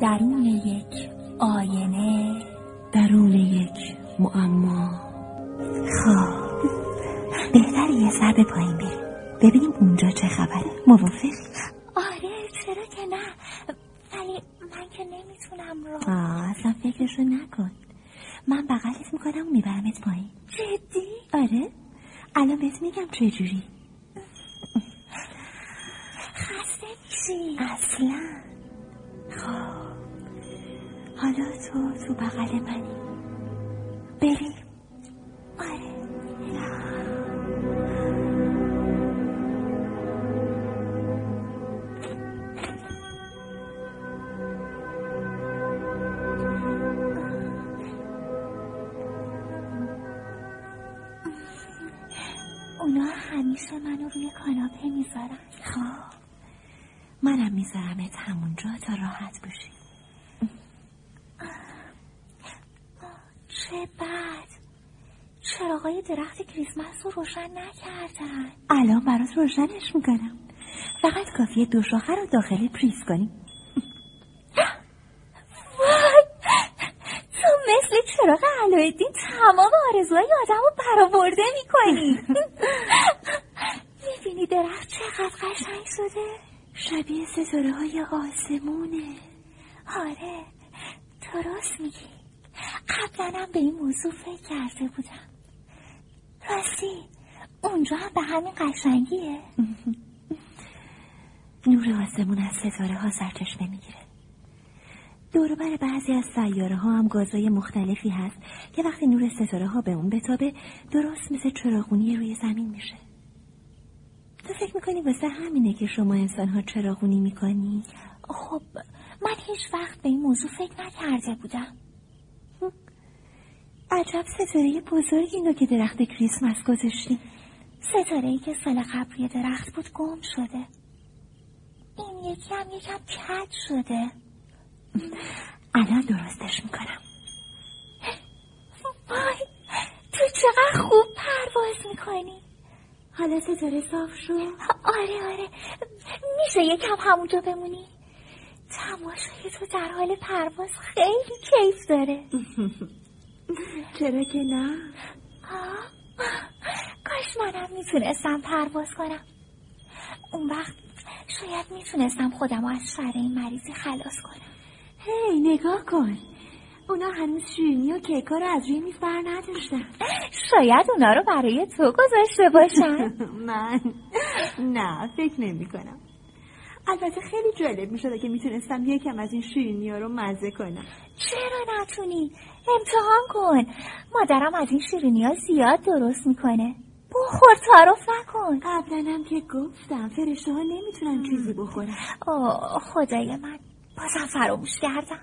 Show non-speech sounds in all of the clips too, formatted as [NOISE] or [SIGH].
درون یک آینه. درون یک معما. خب. بهتر یه سر به پایین بریم. ببینیم اونجا چه خبره. موافق آره چرا که نه. ولی من که نمی‌تونم رو. آه اصلا فکرشو نکن. من بغلت می‌کنم و میبرمت پایین. جدی؟ آره. الان بهت میگم چجوری. خسته میشی. اصلا. خب. حالا تو تو بغل منی. بریم. آره. اونا همیشه منو روی کاناپه می‌ذارن. خب. منم میذارمت همونجا تا راحت باشی چه بد. چراغای درخت کریسمس رو روشن نکردن. الان برات روشنش می‌کنم. فقط کافیه دو شاخه رو داخل پریز کنی. وای. تو مثل چراغ علایالدین تمام آرزوهای آدم رو برآورده می‌کنی. [LAUGHS] می‌بینی درخت چقدر قشنگ شده؟ شبیه ستاره های آسمونه. آره. درست میگی. قبلا هم به این موضوع فکر کرده بودم. راستی اونجا هم به همین قشنگیه. [LAUGHS] نور آسمون از ستاره ها سرچشمه می‌گیره. دوروبر بعضی از سیاره ها هم گازهای مختلفی هست که وقتی نور ستاره ها به اون بتابه درست مثل چراغونی روی زمین میشه. تو فکر می‌کنی واسه همینه که شما انسان ها چراغونی می‌کنی؟ خب من هیچ وقت به این موضوع فکر نکرده بودم. عجب ستاره بزرگی اینو که درخت کریسمس گذاشتی ستاره ای که سال قبل روی درخت بود گم شده. این یکی هم یکم کج شده. الان درستش می‌کنم. وای تو چقدر خوب پرواز می‌کنی. حالا ستاره صاف شد آره آره. میشه یکم همونجا بمونی. تماشای تو در حال پرواز خیلی کیف داره. [LAUGHS] چرا که نه؟ آه، کاش منم می‌تونستم پرواز کنم. اون وقت شاید می‌تونستم خودم رو از شر این مریضی خلاص کنم. هی نگاه کن. اونا هنوز شیرینی و کیکا رو از روی میز بر نداشتن شاید اونا رو برای تو گذاشته باشن. [LAUGHS] من نه فکر نمی کنم. البته خیلی جالب می شده که می‌تونستم یکم از این شیرینی ها رو مزه کنم. چرا نتونی؟ امتحان کن. مادرم از این شیرینی ها زیاد درست می‌کنه. بخور تعارف نکن. قبلا هم که گفتم فرشته ها نمی‌تونن چیزی بخورن. آه خدای من. بازم فراموش کردم.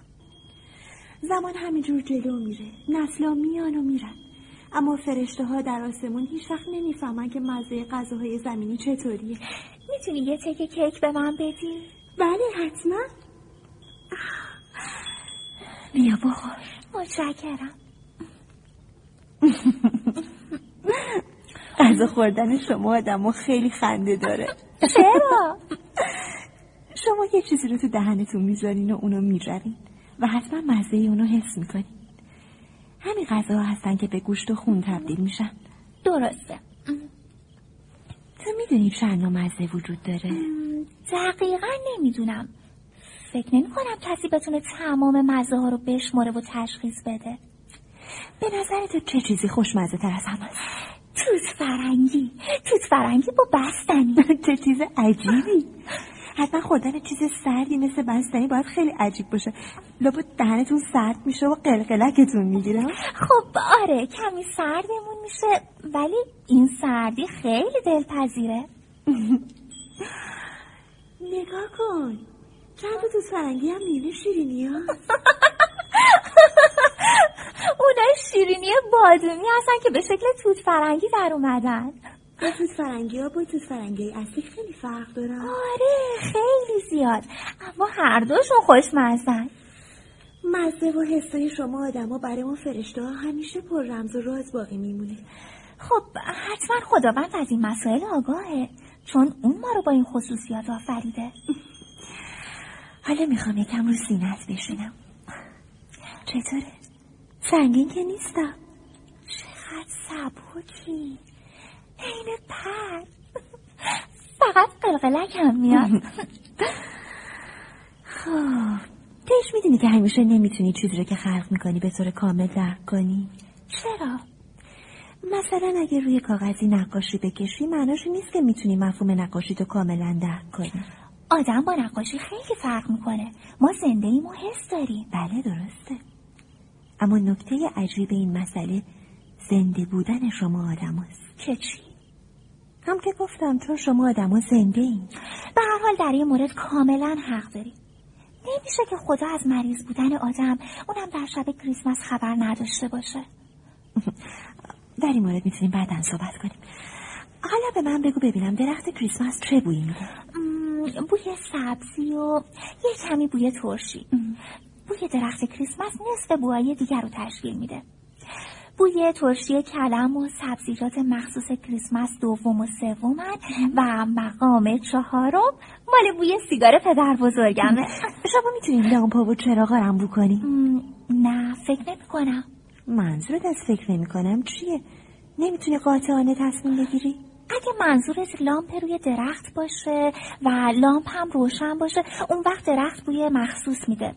زمان همینجور جلو میره. نسلا میان و میرن. اما فرشته ها در آسمون هیچ وقت نمی‌فهمن که مزه غذاهای زمینی چطوریه. می‌تونی یه تکه کیک به من بدی؟ بله حتما. بیا بخور. متشکرم. غذا خوردن شما آدمو خیلی خنده داره. چرا؟ شما یه چیزی رو تو دهنتون می‌ذارین و اونو میجرین و حتما مزه اونو حس می‌کنین. همین غذاها هستن که به گوشت و خون تبدیل میشن. درسته. تو می‌دونی چند نوع مزه وجود داره؟ دقیقا نمی‌دونم. فکر نمی کنم کسی بتونه تمام مزه ها رو بشماره و تشخیص بده. به نظر تو چه چیزی خوشمزه تر از همه؟ توت فرنگی. توت فرنگی با بستنی. [LAUGHS] چه چیز عجیبی. حتما خوردن چیز سردی مثل بستنی باید خیلی عجیب باشه. لابد دهنتون سرد میشه و قلقلکتون می‌گیره. خب آره کمی سردمون میشه ولی این سردی خیلی دلپذیره. [LAUGHS] نگاه کن. چند تا توت فرنگی هم نیمه شیرینی ها؟ [LAUGHS] اونای شیرینی بادومی هستن که به شکل توت فرنگی در اومدن. با توت فرنگی ها با توت فرنگی اصلی خیلی فرق دارن آره خیلی زیاد. اما هر دوشون خوشمزن مزه و حسای شما آدما برای ما فرشته ها همیشه پر رمز و راز باقی میمونه. خب حتما خداوند از این مسائل آگاهه. چون اون ما رو با این خصوصیات آفریده. حالا می‌خوام یکم رو سینت بشینم. چطوره؟ سنگین که نیستم چقدر سبکی عین پر فقط قلقلک هم میاد. خب پیش می‌دونی که همیشه نمی‌تونی چیزی رو که خلق می‌کنی به طور کامل درک کنی. چرا؟ مثلا اگه روی کاغذی نقاشی بکشی معناش نیست که می‌تونی مفهوم نقاشی تو کاملا درک کنی. آدم با نقاشی خیلی فرق می‌کنه. ما زنده ایم و حس داریم. بله درسته. اما نکته عجیب این مسئله زنده بودن شما آدم هست. که چی؟ هم که گفتم چون شما آدم ها زنده این به هر حال در این مورد کاملا حق داری نمیشه که خدا از مریض بودن آدم اونم در شب کریسمس خبر نداشته باشه. [LAUGHS] در این مورد می‌تونیم بعدا صحبت کنیم. حالا به من بگو ببینم درخت کریسمس چه بویی میده. بوی سبزی و یه کمی بوی ترشی. بوی درخت کریسمس نصف بوهای دیگر رو تشکیل میده. بوی ترشی کلم و سبزیجات مخصوص کریسمس دوم و سومن و مقام چهارم مال بوی سیگار پدر بزرگمه. شما می‌تونید لامپا و چراغا رو بو کنی نه فکر نمی کنم منظورت از فکر نمی کنم چیه؟ نمی‌تونی قاطعانه تصمیم بگیری؟ اگه منظورت لامپ روی درخت باشه و لامپ هم روشن باشه اون وقت درخت بوی مخصوص میده.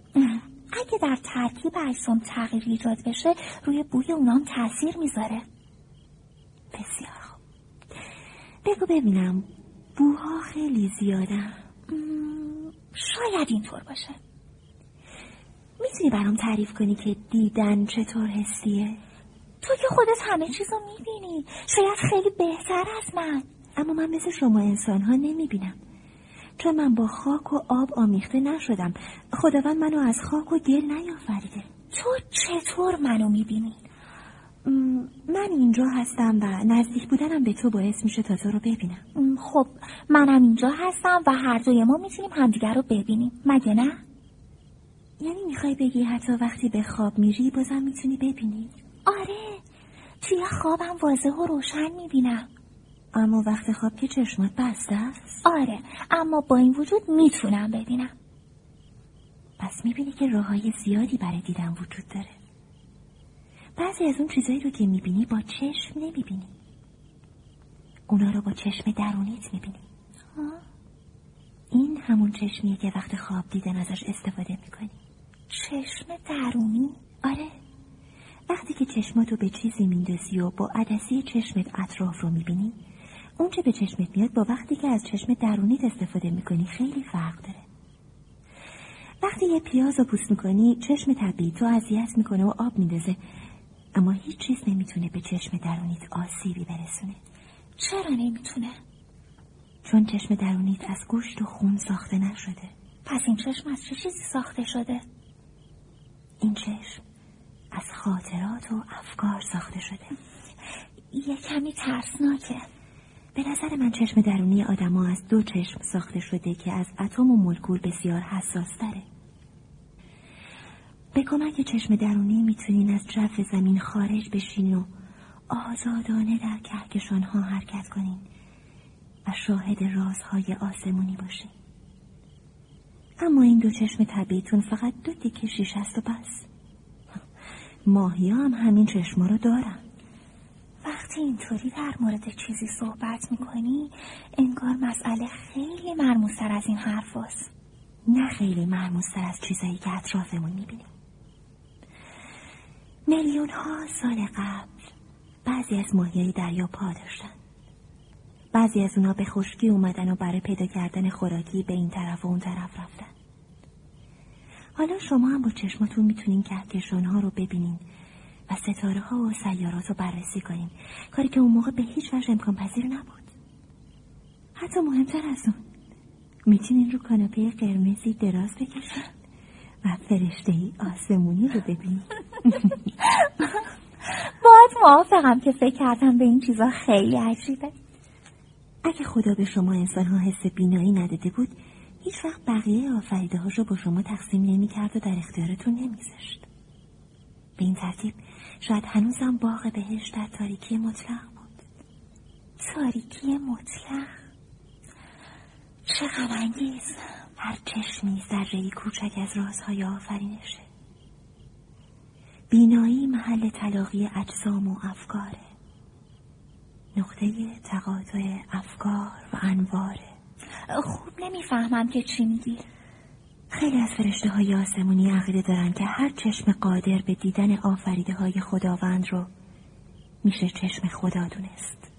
اگه در ترکیب اجسام تغییر ایجاد بشه روی بوی اونام تاثیر می‌ذاره. بسیار خوب. بگو ببینم بوها خیلی زیادن شاید اینطور باشه. می‌تونی برام تعریف کنی که دیدن چطور حسیه؟ تو که خودت همه چیز رو می‌بینی. شاید خیلی بهتر از من. اما من مثل شما انسان ها نمی‌بینم. چون من با خاک و آب آمیخته نشدم. خداوند منو از خاک و گل نیافریده. تو چطور منو می‌بینی؟ من اینجا هستم و نزدیک بودنم به تو باعث میشه تا تو رو ببینم. خب منم اینجا هستم و هر دوی ما می‌تونیم همدیگر رو ببینیم. مگه نه؟ یعنی می‌خوای بگی حتی وقتی به خواب میری بازم می‌تونی ببینی؟ آره. توی خوابم واضح و روشن می‌بینم. اما وقت خواب که چشمات بسته است؟ آره اما با این وجود می‌تونم ببینم. پس می‌بینی که راه های زیادی برای دیدن وجود داره. بعضی از اون چیزایی رو که می‌بینی با چشم نمی‌بینی. اونا رو با چشم درونیت می‌بینی. این همون چشمیه که وقت خواب دیدن ازش استفاده می‌کنی. چشم درونی؟ آره. وقتی که چشماتو به چیزی میندازی و با عدسی چشمت اطراف رو می‌بینی اون چه به چشمت میاد با وقتی که از چشم درونیت استفاده می‌کنی خیلی فرق داره. وقتی یه پیاز رو پوست می‌کنی چشم طبیعی تو اذیت می‌کنه و آب میندازه. اما هیچ چیز نمی‌تونه به چشم درونیت آسیبی برسونه. چرا نمی‌تونه؟ چون چشم درونیت از گوشت و خون ساخته نشده. پس این چشم از چه چیزی ساخته شده؟ این چشم. از خاطرات و افکار ساخته شده یه کمی ترسناکه به نظر من چشم درونی آدما از دو چشم ساخته شده که از اتم و مولکول بسیار حساس تره. به کمک چشم درونی می‌تونین از جو زمین خارج بشین و آزادانه در کهکشان ها حرکت کنین و شاهد رازهای آسمونی باشین. اما این دو چشم طبیعیتون فقط دو تیکه شیش است و بس. ماهی هم همین چشما رو دارن. وقتی اینطوری در مورد چیزی صحبت می‌کنی انگار مسئله خیلی مرموزتر از این حرف هست. نه خیلی مرموزتر از چیزایی که اطرافمون می‌بینیم میلیون ها سال قبل بعضی از ماهی دریا پا داشتن بعضی از اونا به خشکی اومدن و برای پیدا کردن خوراکی به این طرف و اون طرف رفتن حالا شما هم با چشماتون می‌تونین کهکشان ها رو ببینین و ستاره ها و سیارات رو بررسی کنین. کاری که اون موقع به هیچ وجه امکان پذیر نبود. حتی مهمتر از اون می‌تونین رو کاناپه قرمزی دراز بکشین و فرشته ای آسمونی رو ببینین. [LAUGHS] باید موافقم که فکر کردم به این چیزا خیلی عجیبه. اگه خدا به شما انسان ها حس بینایی نداده بود هیچ وقت بقیه آفریده هاش رو با شما تقسیم نمی کرد و در اختیارتون نمیذاشت. به این ترتیب شاید هنوزم باغ بهش در تاریکی مطلق بود. تاریکی مطلق؟ چه انگیز. هر چشمی ذره کوچک از رازهای آفرینشه بینایی محل تلاقی اجسام و افکاره. نقطه تقاطع افکار و انواره. خوب نمی‌فهمم که چی میگی. خیلی از فرشته های آسمونی عقیده دارن که هر چشم قادر به دیدن آفریده های خداوند رو میشه چشم خدا دونست.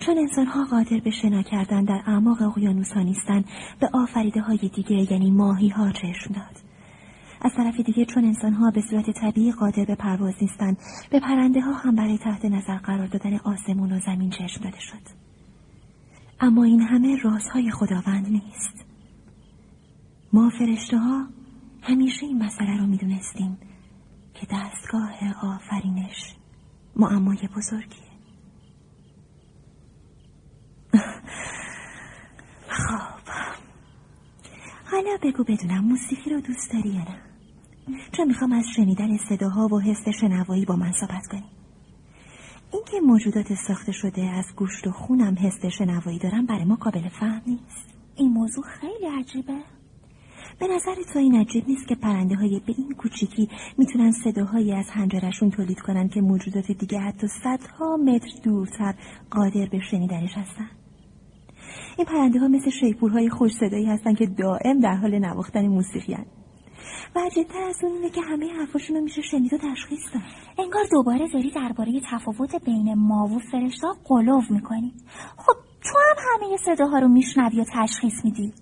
چون انسان ها قادر به شنا کردن در اعماق اقیانوس ها نیستن به آفریده های دیگه یعنی ماهی ها چشم داد. از طرف دیگه چون انسان ها به صورت طبیعی قادر به پرواز نیستن به پرنده ها هم برای تحت نظر قرار دادن آسمون و زمین چشم داده شد. اما این همه رازهای خداوند نیست. ما فرشته ها همیشه این مسئله رو می‌دونستیم که دستگاه آفرینش معمای بزرگیه. [LAUGHS] خب. حالا بگو بدونم موسیقی رو دوست داری یا نه؟ چون می‌خوام از شنیدن صداها و حس شنوایی با من صحبت کنی. اینکه موجودات ساخته شده از گوشت و خونم حس شنوایی دارم برای ما قابل فهم نیست. این موضوع خیلی عجیبه. به نظر تو این عجیب نیست که پرنده های به این کوچیکی می‌تونن صداهایی از هنجرشون تولید کنن که موجودات دیگه حتی صدها متر دورتر قادر به شنیدنش هستن؟ این پرنده ها مثل شیپورهای خوش صدایی هستن که دائم در حال نواختن موسیقی هن. و عجبتر از اون اینه که همه حرفاشون رو میشه شنید و تشخیص داد. انگار دوباره داری درباره تفاوت بین ما و فرشتا قلوف می‌کنی. خب تو هم همه صداها رو میشنوی و تشخیص میدی.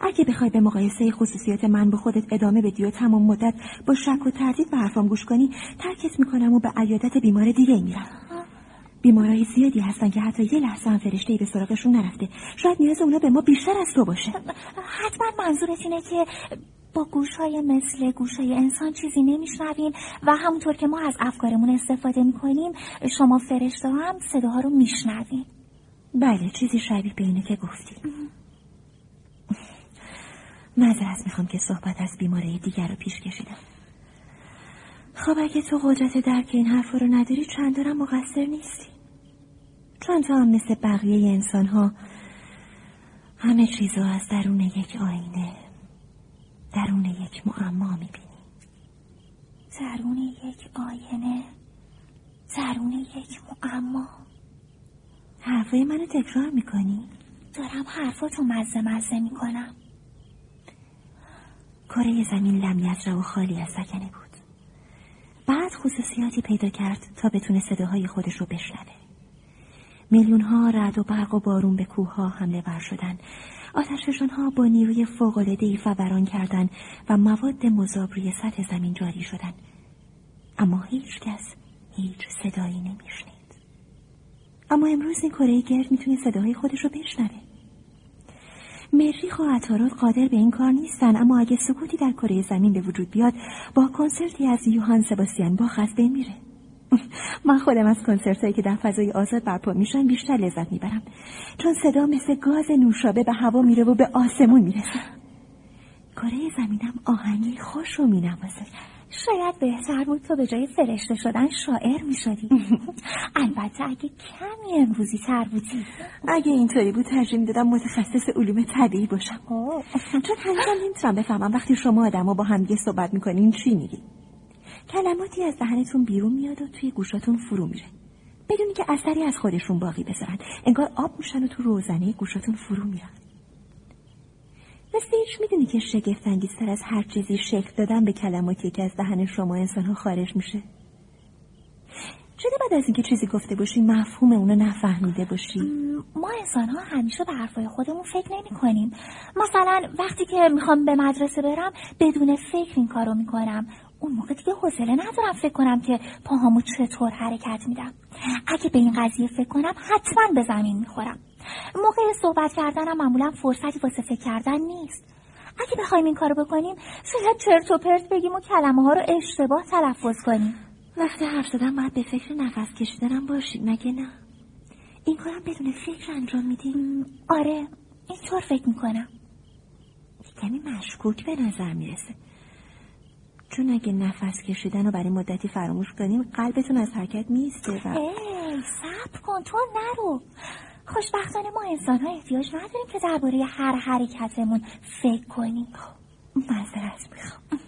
اگه بخوای به مقایسه خصوصیات من به خودت ادامه بدی و تمام مدت با شک و تردید به حرفام گوش کنی ترکت می‌کنم و به عیادت بیمار دیگه میرم. بیمارای زیادی هستن که حتی یه لحظه هم فرشته به سراغشون نرفته. شاید نیاز اونا به ما بیشتر از تو باشه. حتما منظورت اینه که با گوشهای مثل گوشهای انسان چیزی نمیشنویم و همونطور که ما از افکارمون استفاده می‌کنیم شما فرشته هم صداها رو میشنویم بله چیزی شبیه به اینه که گفتی معذرت می‌خوام که صحبت از بیماری دیگر رو پیش کشیدم. خب اگه تو قدرت درک این حرف رو نداری چندارم مقصر نیستی. چون تو هم مثل بقیه انسان ها همه چیزها از درون یک آینه. درون یک معما می‌بینی. درون یک آینه درون یک معما. حرفای منو تکرار می‌کنی؟ دارم حرفاتو مزه مزه می‌کنم. کره زمین لمیت و خالی از سکنه بود. بعد خصوصیاتی پیدا کرد تا بتونه صداهای خودش رو بشنوه. میلیون ها رد و برق و بارون به کوه ها حمله بر شدن. آتشفشان ها با نیروی فوقالعادهای فوران کردند و مواد مذاب روی سطح زمین جاری شدند. اما هیچ کس هیچ صدایی نمیشنید. اما امروز این کره گرد می‌تونه صداهای خودش رو بشنوه. مریخ و عطارد قادر به این کار نیستن اما اگه سکوتی در کره زمین به وجود بیاد با کنسرتی از یوهان سباستیان از بین میره. [LAUGHS] من خودم از کنسرت هایی که در فضای آزاد برپا میشن بیشتر لذت می‌برم. چون صدا مثل گاز نوشابه به هوا میره و به آسمون می‌رسه. کره زمینم آهنگی خوش رو مینوازه. شاید بهتر بود تو به جای فرشته شدن شاعر می شدی [LAUGHS] البته اگه کمی امروزی تر بودی. اگه اینطوری بود ترجیح دادم متخصص علوم طبیعی باشم. چون هنوزم نمی‌تونم بفهمم وقتی شما آدم با همدیگه صحبت می‌کنین چی میگی. کلماتی از دهنتون بیرون میاد و توی گوشاتون فرو میره. بدونی که اثری از خودشون باقی بذارن. انگار آب میشن و تو روزنه گوشاتون فرو میرن مثل هیچ می‌دونی که شگفت انگیزتر از هر چیزی شکل دادن به کلماتی که از دهن شما انسانها خارج میشه. چرا بعد از اینکه چیزی گفته باشی مفهوم اونو نفهمیده باشی؟ ما انسان ها همیشه به حرفای خودمون فکر نمی کنیم مثلا وقتی که می‌خوام به مدرسه برم بدون فکر این کارو می‌کنم. اون موقع دیگه حوصله ندارم فکر کنم که پاهامو چطور حرکت میدم. اگه به این قضیه فکر کنم حتما به زمین می‌خورم. موقع صحبت کردنم معمولا فرصتی واسه فکر کردن نیست. اگه بخوایم این کارو بکنیم شاید چرت و پرت بگیم و کلمه ها رو اشتباه تلفظ کنیم. وقتی حرف زدن باید به فکر نفس کشیدنم باشید مگه نه؟ این کارم بدون فکر انجام میدیم آره اینطور فکر می‌کنم. کمی مشکوک به نظر می‌رسه. چون اگه نفس کشیدن رو برای مدتی فراموش کنیم قلبتون از حرکت میسته و ای صبر کن تو نرو. خوشبختانه ما انسان ها احتیاج نداریم که درباره هر حرکتمون فکر کنیم. معذرت می‌خوام.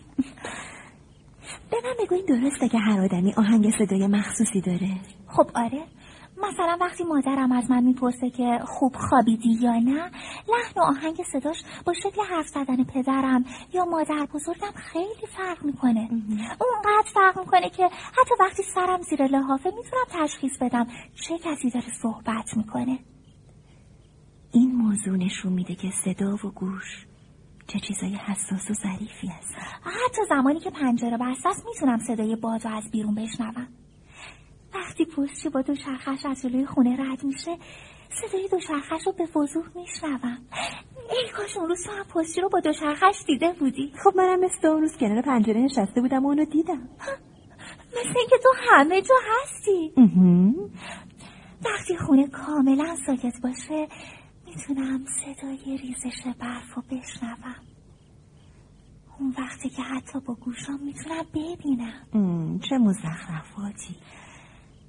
به من بگو این درسته که هر آدمی آهنگ صدای مخصوصی داره. خب آره. مثلا وقتی مادرم از من می‌پرسه که خوب خوابیدی یا نه لحن و آهنگ صداش با شکل حرف زدن پدرم یا مادر بزرگم خیلی فرق می‌کنه. اونقدر فرق می‌کنه که حتی وقتی سرم زیر لحافه می‌تونم تشخیص بدم چه کسی داره صحبت می‌کنه. این موضوع نشون میده که صدا و گوش چه چیزای حساس و ظریفی هست حتی زمانی که پنجره بسته است می‌تونم صدای باز از بیرون بشنوم. وقتی پستچی با دوچرخش از جلوی خونه رد میشه صدای دوچرخش رو به وضوح میشنوم. ای کاش اون روز تو هم رو با دوچرخش دیده بودی. خب منم مثل اون روز کنار پنجره نشسته بودم و اونو دیدم. مثل اینکه تو همه جا هستی. وقتی خونه کاملا ساکت باشه می‌تونم صدای ریزش برف رو بشنوم. اون وقتی که حتی با گوشام می‌تونم ببینم. چه مزخرفاتی.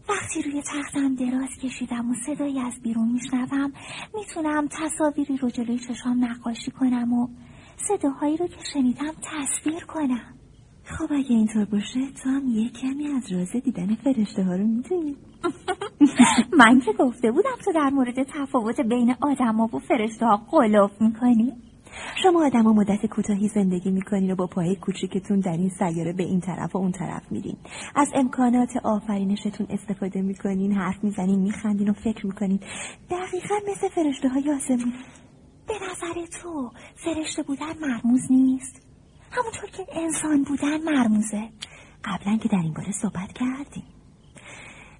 وقتی روی تختم دراز کشیدم و صدایی از بیرون میشنوم می‌تونم تصاویری رو جلوی چشام نقاشی کنم و صداهایی رو که شنیدم تصویر کنم. خب اگه اینطور باشه تو هم یه کمی از راز دیدن فرشته ها رو می‌دونی. [LAUGHS] من که گفته بودم تو در مورد تفاوت بین آدم و فرشته ها قلوف می‌کنی. شما آدم ها مدت کوتاهی زندگی می‌کنین و با پای کوچیکتون در این سیاره به این طرف و اون طرف میرین. از امکانات آفرینشتون استفاده می‌کنین حرف می‌زنین میخندین و فکر می‌کنین. دقیقا مثل فرشته های آسمون. به نظر تو فرشته بودن مرموز نیست؟ همونطور که انسان بودن مرموزه. قبلا که در این باره صحبت کردیم.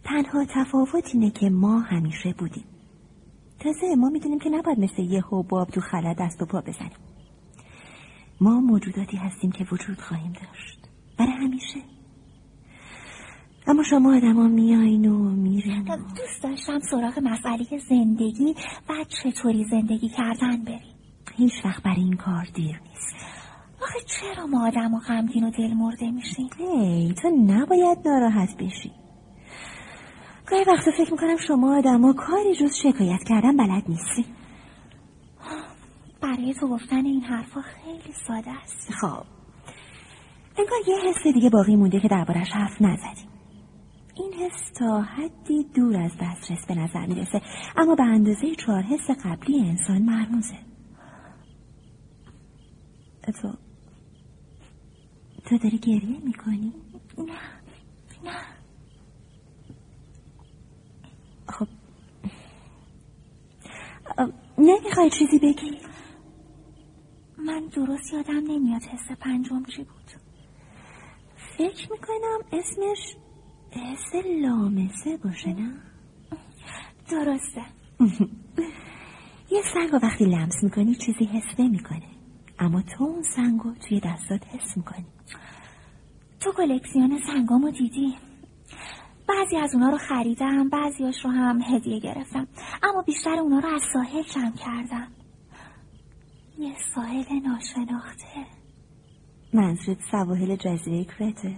تنها تفاوت اینه که ما همیشه بودیم. تازه ما می‌دونیم که نباید مثل یه حباب تو خلا دست و پا بزنیم. ما موجوداتی هستیم که وجود خواهیم داشت. برای همیشه. اما شما آدما میایین و میرین دوست داشتم سراغ مسئله زندگی و چطوری زندگی کردن بریم. هیچ وقت برای این کار دیر نیست. آخه چرا ما آدم و غمگین و دل مرده میشیم؟ هی تو نباید ناراحت بشی. گاهی وقتا فکر می‌کنم شما آدم ها کاری جز شکایت کردن بلد نیستی. برای تو گفتن این حرفا خیلی ساده است. خب. انگار یه حس دیگه باقی مونده که دربارش حرف نزدیم. این حس تا حدی دور از دسترس به نظر می‌رسه. اما به اندازه چهار حس قبلی انسان مرموزه. تو تو داری گریه می‌کنی؟ نه خب نمی‌خوای چیزی بگی؟ من درست یادم نمیاد حس پنجم چی بود. فکر می‌کنم اسمش حس لامسه باشه نه؟ درسته. [LAUGHS] یه سنگ وقتی لمس می‌کنی چیزی حس نمی‌کنه. اما تو اون سنگو توی دستات حس می‌کنی. تو کلکسیون سنگامو دیدی؟ بعضی از اونا رو خریدم بعضیاش رو هم هدیه گرفتم. اما بیشتر اونا رو از ساحل جمع کردم. یه ساحل ناشناخته. منظورت سواحل جزیره کرته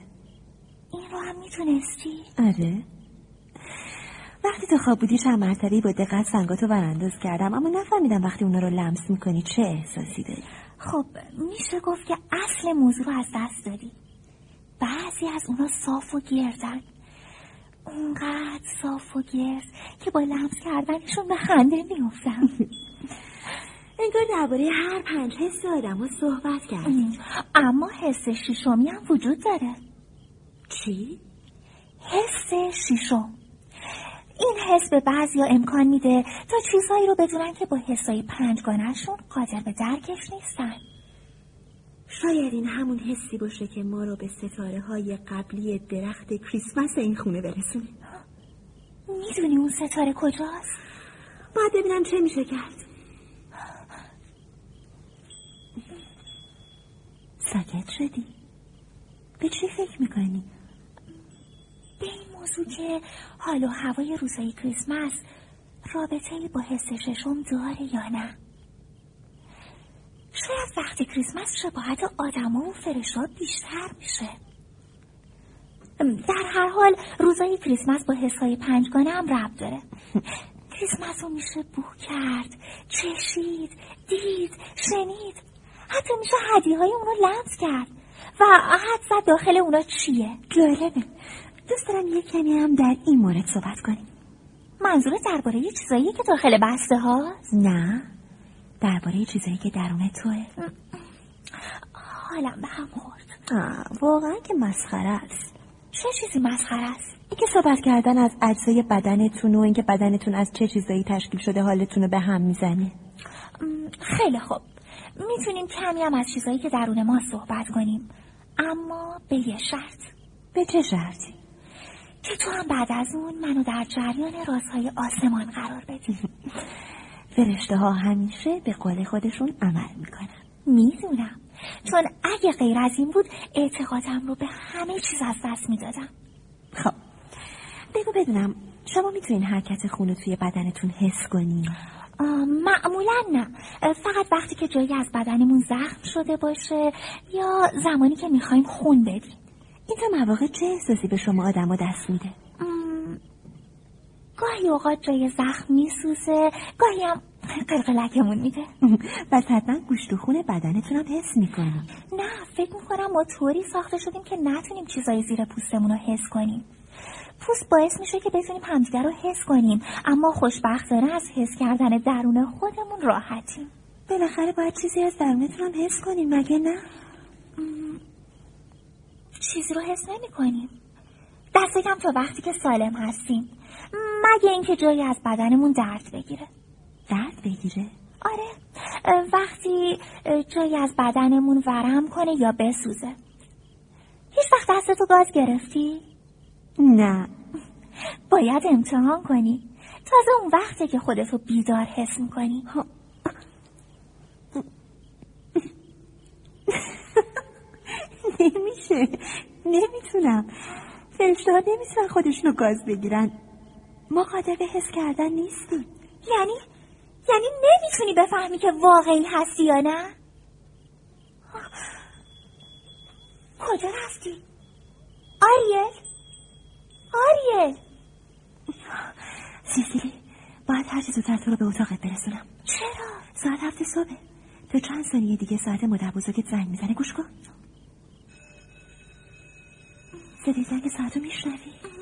این رو هم می‌تونستی؟ آره. وقتی تو خواب بودی چند مرتبه با دقت سنگاتو برانداز کردم اما نفهمیدم وقتی اونا رو لمس می‌کنی چه احساسی داری. خب میشه گفت که اصل موضوع رو از دست دادی. بعضی از اونا صاف و گردن. اونقدر صاف و گرد که با لمس کردنشون به خنده میفتم [LAUGHS] انگار درباره هر پنج حس آدم صحبت کردیم اما حس شیشمی هم وجود داره. چی؟ حس شیشم این حس به بعضی امکان میده تا چیزهایی رو بدونن که با حسای پنجگانهشون قادر به درکش نیستن. شاید این همون حسی باشه که ما رو به ستاره های قبلی درخت کریسمس این خونه برسونه می‌دونی اون ستاره کجاست؟ باید ببینم چه میشه کرد ساکت شدی به چی فکر می‌کنی؟ به این موضوع که حال و هوای روزای کریسمس رابطه با حس ششم داره یا نه شاید وقتی کریسمس شباهت آدم و فرشتاد بیشتر میشه. در هر حال روزای کریسمس با حسای پنجگانه هم رب داره. [LAUGHS] کریسمس رو میشه بو کرد چشید دید شنید. حتی میشه هدیه های اونو لمس کرد. و حد زد داخل اونا چیه؟ جالبه. دوست دارم یک کمی هم در این مورد صحبت کنیم. منظور درباره یه چیزایی که داخل بسته هاست نه. درباره چیزایی که درون توه. حالم به هم خورد. واقعا که مسخره است. چه چیزی مسخره است؟ اینکه صحبت کردن از اجزای بدنتون و اینکه بدنتون از چه چیزایی تشکیل شده حالتون رو به هم می‌زنه. خیلی خوب. می‌تونیم کمی هم از چیزایی که درون ما صحبت کنیم. اما به یه شرط. به چه شرطی؟ که تو هم بعد از اون منو در جریان رازهای آسمان قرار بدی. [LAUGHS] فرشته ها همیشه به قول خودشون عمل می‌کنن. می‌دونم. چون اگه غیر از این بود اعتقادم رو به همه چیز از دست می‌دادم. خب بگو بدونم شما می‌تونین حرکت خون رو توی بدنتون حس کنین؟ معمولا نه. فقط وقتی که جایی از بدنمون زخم شده باشه یا زمانی که می‌خوایم خون بدیم این تا مواقع چه احساسی به شما آدم دست میده؟ گاهی اوقات جای زخم میسوزه گاهی هم قلقلکمون میده. پس حتما گوشت و خون بدنتون هم حس می‌کنیم نه فکر می‌کنم ما طوری ساخته شدیم که نتونیم چیزای زیر پوستمون رو حس کنیم. پوست باعث میشه که بتونیم همدیگر رو حس کنیم اما خوشبختانه از حس کردن درون خودمون راحتیم. بالاخره باید چیزی از درونتون هم حس کنیم مگه نه؟ چیزی رو حس نمی کنیم دست کم تا وقتی که سالم هستیم. مگه اینکه جایی از بدنمون درد بگیره. درد بگیره؟ آره. وقتی جایی از بدنمون ورم کنه یا بسوزه. هیچ وقت دستتو گاز گرفتی؟ نه. باید امتحان کنی. تازه اون وقته که خودتو بیدار حس می‌کنی. نمیشه. نمی‌تونم. فرشته ها نمی‌تونن خودشونو گاز بگیرن. ما قادر به حس کردن نیستیم یعنی یعنی نمی‌تونی بفهمی که واقعی هستی یا نه؟ کجا رفتی؟ آریل؟ آریل! سیسیلی باید هر چیز زودتر تو رو به اتاقت برسونم. چرا؟ ساعت هفته صبح. تا چند ثانیه دیگه ساعت مادر بزرگت زنگ می‌زنه گوش کن. صدای زنگ ساعت رو میشنوی.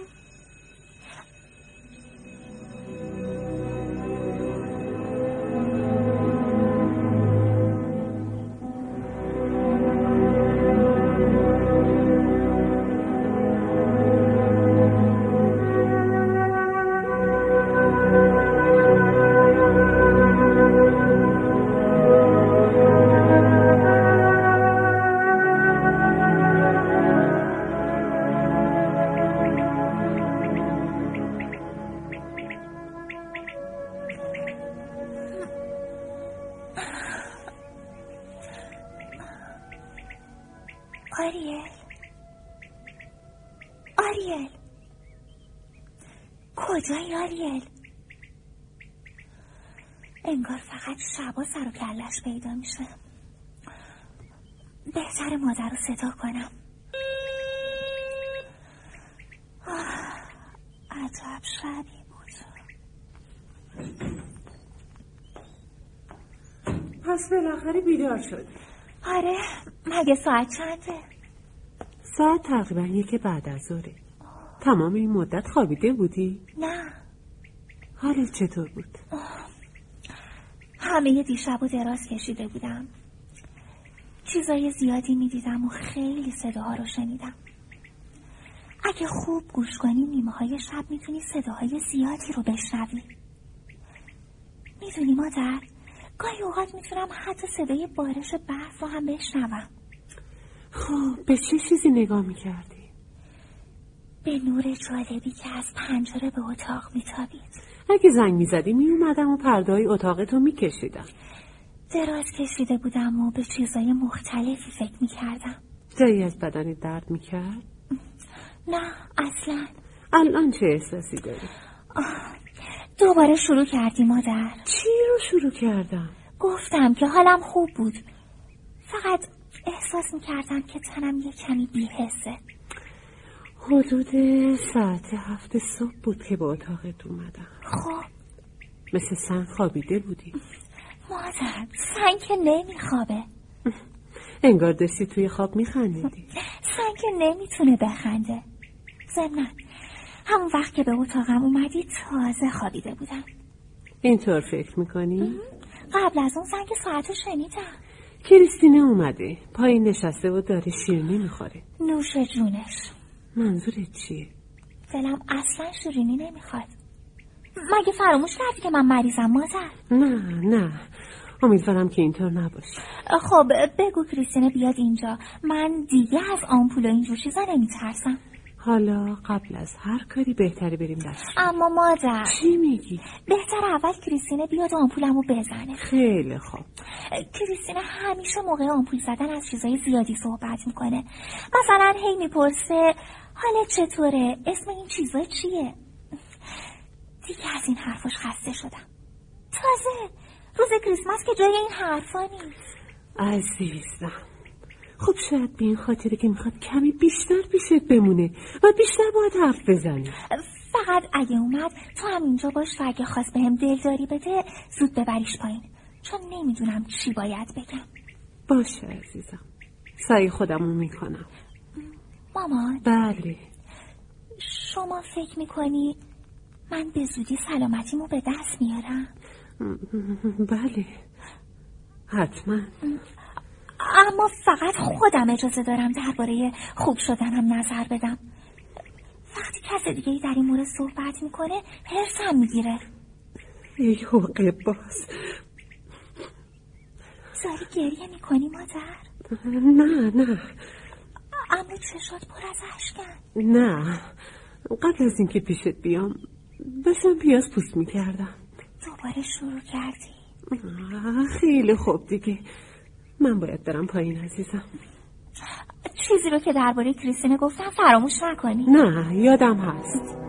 کلش پیدا میشه. بهتر مادر رو صدا کنم. عجب شبی بود. پس بالاخره بیدار شد. آره مگه ساعت چنده؟ ساعت تقریبا یک بعد از ظهره. تمام این مدت خوابیده بودی؟ نه. حالت چطور بود؟ همه دیشب و دراز کشیده بودم. چیزای زیادی می‌دیدم و خیلی صداها رو شنیدم. اگه خوب گوش کنی نیمه های شب می‌تونی صداهای زیادی رو بشنوی. می‌دونی مادر گاهی اوقات می‌تونم حتی صدای بارش برف رو هم بشنوم. خب به چه چیزی نگاه می‌کردی؟ به نور جالبی که از پنجره به اتاق میتابید. اگه زنگ می‌زدی میومدم و پرده های اتاقتو میکشیدم دراز کشیده بودم و به چیزای مختلفی فکر می‌کردم جایی از بدن درد می‌کرد؟ نه اصلا الان چه احساسی داری؟ دوباره شروع کردی مادر چی رو شروع کردم؟ گفتم که حالم خوب بود فقط احساس می‌کردم که تنم یه کمی بیحسه حدود ساعت هفت صبح بود که به اتاقت اومدم. خب. مثل سنگ خوابیده بودی. مادر سنگ که نمیخوابه. انگار دستی توی خواب میخندیدی. سنگ که نمی‌تونه بخنده. ضمنا همون وقت که به اتاقم اومدی تازه خوابیده بودم. اینطور فکر می‌کنی؟ قبل از اون زنگ ساعت شنیدم. کریستینه اومده. پایین نشسته و داره شیرینی می‌خوره. نوش جونش. منظورت چیه؟ دلم اصلا شیرینی نمی‌خواد. مگه فراموش کردی که من مریضم مادر؟ نه نه. امیدوارم که اینطور نباشه. خب بگو کریستینه بیاد اینجا. من دیگه از آمپول و اینجور چیزا نمیترسم. حالا قبل از هر کاری بهتری بریم دست اما مادر. چی میگی؟ بهتر اول کریستینه بیاد و آمپولمو بزنه. خیلی خوب. کریستینه همیشه موقع آمپول زدن از چیزای زیادی صحبت می‌کنه. مثلا هی می‌پرسه حالت چطوره؟ اسم این چیزا چیه؟ دیگه از این حرفاش خسته شدم. تازه روز کریسمس که جای این حرفا نیست. عزیزم. خب شاید به این خاطره که می‌خواد کمی بیشتر پیشت بمونه و بیشتر باید حرف بزنی فقط اگه اومد تو هم اینجا باش و اگه خواست بهم دلداری بده زود ببریش پایین. چون نمی‌دونم چی باید بگم. باشه عزیزم. سعی خودمو می‌کنم. مامان. بله. شما فکر می‌کنی من به زودی سلامتیمو به دست میارم؟ بله. حتما. اما فقط خودم اجازه دارم درباره خوب شدنم نظر بدم. وقتی کس دیگه در این مورد صحبت می‌کنه حرفم می‌گیره. ای حقه باز. داری گریه می‌کنی مادر؟ نه نه. اما چشات پر از اشکن. نه. قبل از اینکه پیشت بیام داشتم پیاز پوست می‌کردم. دوباره شروع کردی. خیلی خوب دیگه. من باید برم پایین عزیزم. چیزی رو که درباره کریستینه گفتم فراموش نکنی. نه یادم هست.